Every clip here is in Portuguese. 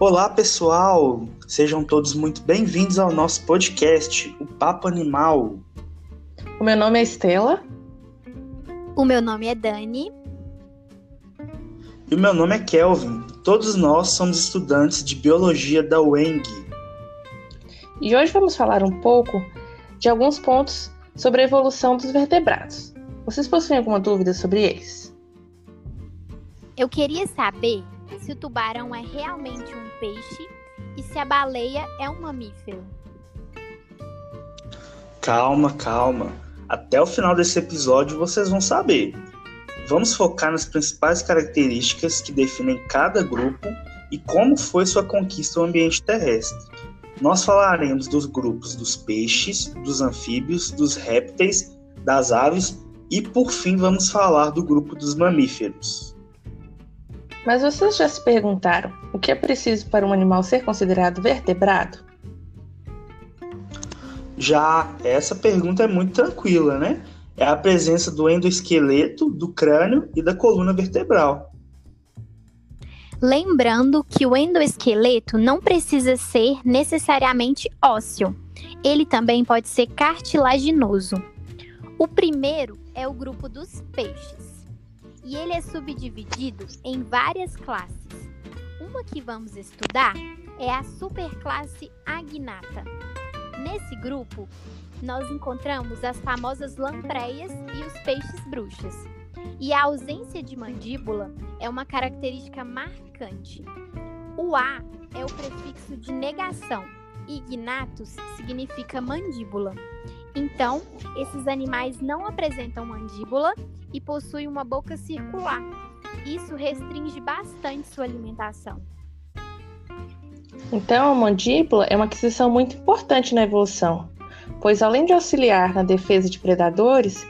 Olá, pessoal! Sejam todos muito bem-vindos ao nosso podcast, o Papo Animal. O meu nome é Estela. O meu nome é Dani. E o meu nome é Kelvin. Todos nós somos estudantes de biologia da UENG. E hoje vamos falar um pouco de alguns pontos sobre a evolução dos vertebrados. Vocês possuem alguma dúvida sobre eles? Eu queria saber se o tubarão é realmente um peixe e se a baleia é um mamífero. Calma, calma. Até o final desse episódio vocês vão saber. Vamos focar nas principais características que definem cada grupo e como foi sua conquista no ambiente terrestre. Nós falaremos dos grupos dos peixes, dos anfíbios, dos répteis, das aves e, por fim, vamos falar do grupo dos mamíferos. Mas vocês já se perguntaram o que é preciso para um animal ser considerado vertebrado? Já essa pergunta é muito tranquila, né? É a presença do endoesqueleto, do crânio e da coluna vertebral. Lembrando que o endoesqueleto não precisa ser necessariamente ósseo. Ele também pode ser cartilaginoso. O primeiro é o grupo dos peixes. E ele é subdividido em várias classes. Uma que vamos estudar é a superclasse agnata. Nesse grupo, nós encontramos as famosas lampreias e os peixes bruxas. E a ausência de mandíbula é uma característica marcante. O A é o prefixo de negação. Ignatus significa mandíbula. Então, esses animais não apresentam mandíbula e possuem uma boca circular. Isso restringe bastante sua alimentação. Então, a mandíbula é uma aquisição muito importante na evolução, pois além de auxiliar na defesa de predadores,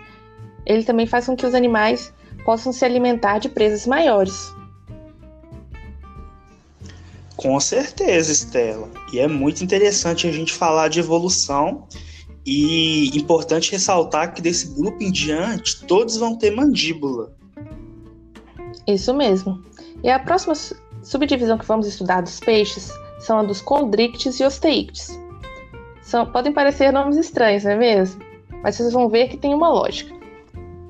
ele também faz com que os animais possam se alimentar de presas maiores. Com certeza, Estela. E é muito interessante a gente falar de evolução e importante ressaltar que desse grupo em diante todos vão ter mandíbula. Isso mesmo. E a próxima subdivisão que vamos estudar dos peixes são a dos condrictes e osteictes. São, podem parecer nomes estranhos, não é mesmo? Mas vocês vão ver que tem uma lógica.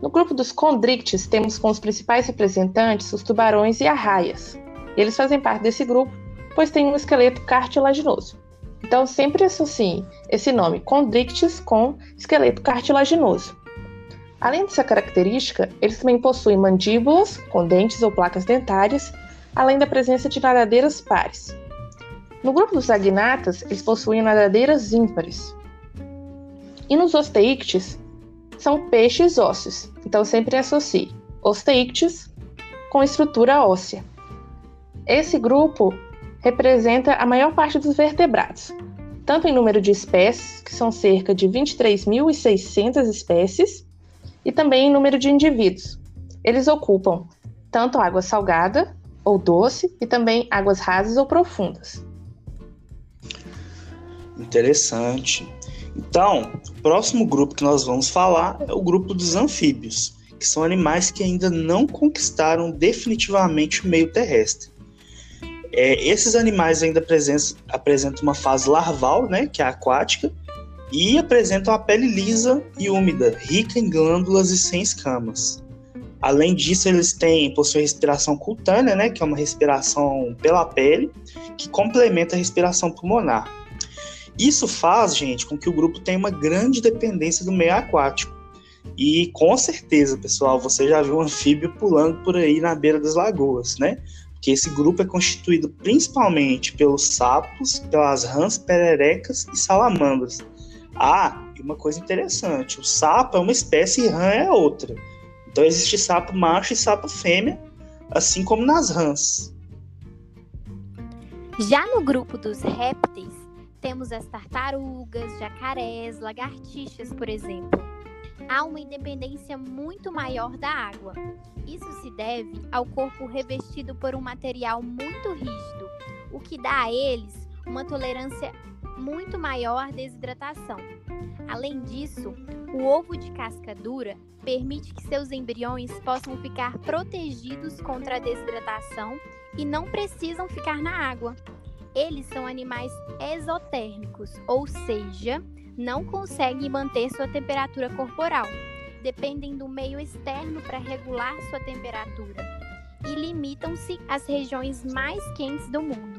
No grupo dos condrictes, temos como os principais representantes os tubarões e arraias. Eles fazem parte desse grupo, pois têm um esqueleto cartilaginoso. Então, sempre associem esse nome condrictes com esqueleto cartilaginoso. Além dessa característica, eles também possuem mandíbulas com dentes ou placas dentárias, além da presença de nadadeiras pares. No grupo dos agnatas, eles possuem nadadeiras ímpares. E nos osteictes, são peixes ósseos, então sempre associe osteictes com estrutura óssea. Esse grupo representa a maior parte dos vertebrados, tanto em número de espécies, que são cerca de 23.600 espécies, e também em número de indivíduos. Eles ocupam tanto água salgada ou doce e também águas rasas ou profundas. Interessante. Então, o próximo grupo que nós vamos falar é o grupo dos anfíbios, que são animais que ainda não conquistaram definitivamente o meio terrestre. É, esses animais ainda apresentam uma fase larval, né, que é aquática, e apresentam a pele lisa e úmida, rica em glândulas e sem escamas. Além disso, eles têm possuem respiração cutânea, né, que é uma respiração pela pele, que complementa a respiração pulmonar. Isso faz, gente, com que o grupo tenha uma grande dependência do meio aquático. E com certeza, pessoal, você já viu um anfíbio pulando por aí na beira das lagoas, né? Porque esse grupo é constituído principalmente pelos sapos, pelas rãs, pererecas e salamandras. Ah, e uma coisa interessante: o sapo é uma espécie e rã é outra. Então existe sapo macho e sapo fêmea, assim como nas rãs. Já no grupo dos répteis, temos as tartarugas, jacarés, lagartixas, por exemplo. Há uma independência muito maior da água. Isso se deve ao corpo revestido por um material muito rígido, o que dá a eles uma tolerância muito maior à desidratação. Além disso, o ovo de casca dura permite que seus embriões possam ficar protegidos contra a desidratação e não precisam ficar na água. Eles são animais exotérmicos, ou seja, não conseguem manter sua temperatura corporal. Dependem do meio externo para regular sua temperatura e limitam-se às regiões mais quentes do mundo.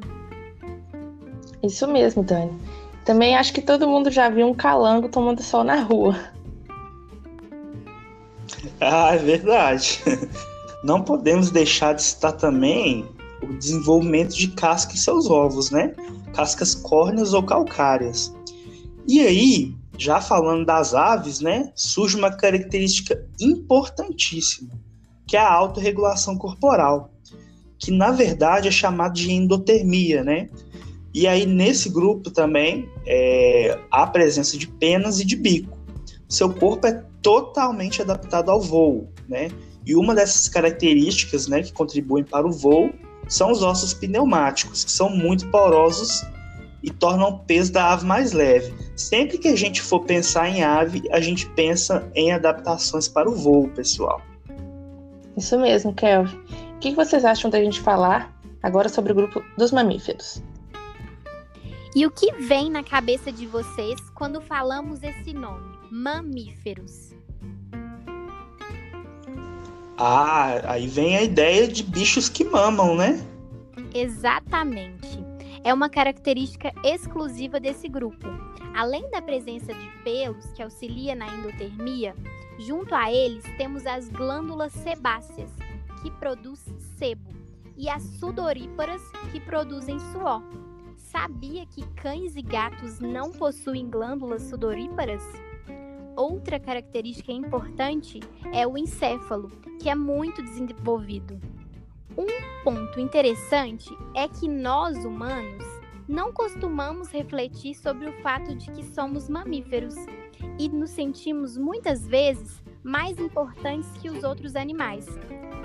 Isso mesmo, Dani. Também acho que todo mundo já viu um calango tomando sol na rua. Ah, é verdade. Não podemos deixar de citar também o desenvolvimento de casca em seus ovos, né? Cascas córneas ou calcárias. E aí, já falando das aves, né, surge uma característica importantíssima, que é a autorregulação corporal, que na verdade é chamada de endotermia, né? E aí nesse grupo também é, há a presença de penas e de bico. Seu corpo é totalmente adaptado ao voo, né? E uma dessas características, né, que contribuem para o voo são os ossos pneumáticos, que são muito porosos e tornam o peso da ave mais leve. Sempre que a gente for pensar em ave, a gente pensa em adaptações para o voo, pessoal. Isso mesmo, Kelvin. O que vocês acham da gente falar agora sobre o grupo dos mamíferos? E o que vem na cabeça de vocês quando falamos esse nome, mamíferos? Ah, aí vem a ideia de bichos que mamam, né? Exatamente. É uma característica exclusiva desse grupo. Além da presença de pelos que auxilia na endotermia, junto a eles temos as glândulas sebáceas, que produz sebo, e as sudoríparas, que produzem suor. Sabia que cães e gatos não possuem glândulas sudoríparas? Outra característica importante é o encéfalo, que é muito desenvolvido. Um ponto interessante é que nós humanos não costumamos refletir sobre o fato de que somos mamíferos e nos sentimos muitas vezes mais importantes que os outros animais.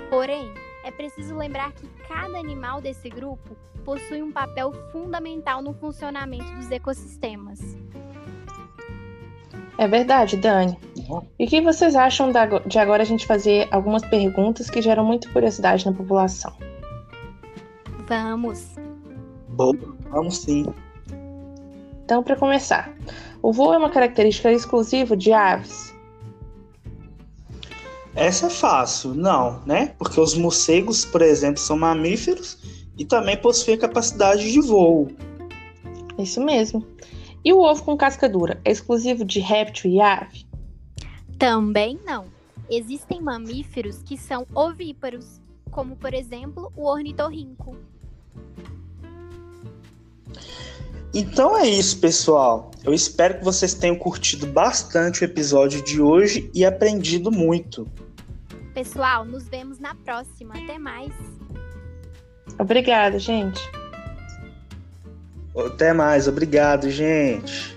Porém, é preciso lembrar que cada animal desse grupo possui um papel fundamental no funcionamento dos ecossistemas. É verdade, Dani. E o que vocês acham de agora a gente fazer algumas perguntas que geram muita curiosidade na população? Vamos. Bom, vamos sim. Então, para começar, o voo é uma característica exclusiva de aves? Essa é fácil, não, né? Porque os morcegos, por exemplo, são mamíferos e também possuem capacidade de voo. Isso mesmo. E o ovo com casca dura é exclusivo de réptil e ave? Também não. Existem mamíferos que são ovíparos, como por exemplo o ornitorrinco. Então é isso, pessoal. Eu espero que vocês tenham curtido bastante o episódio de hoje e aprendido muito. Pessoal, nos vemos na próxima. Até mais. Obrigada, gente. Até mais, obrigado, gente.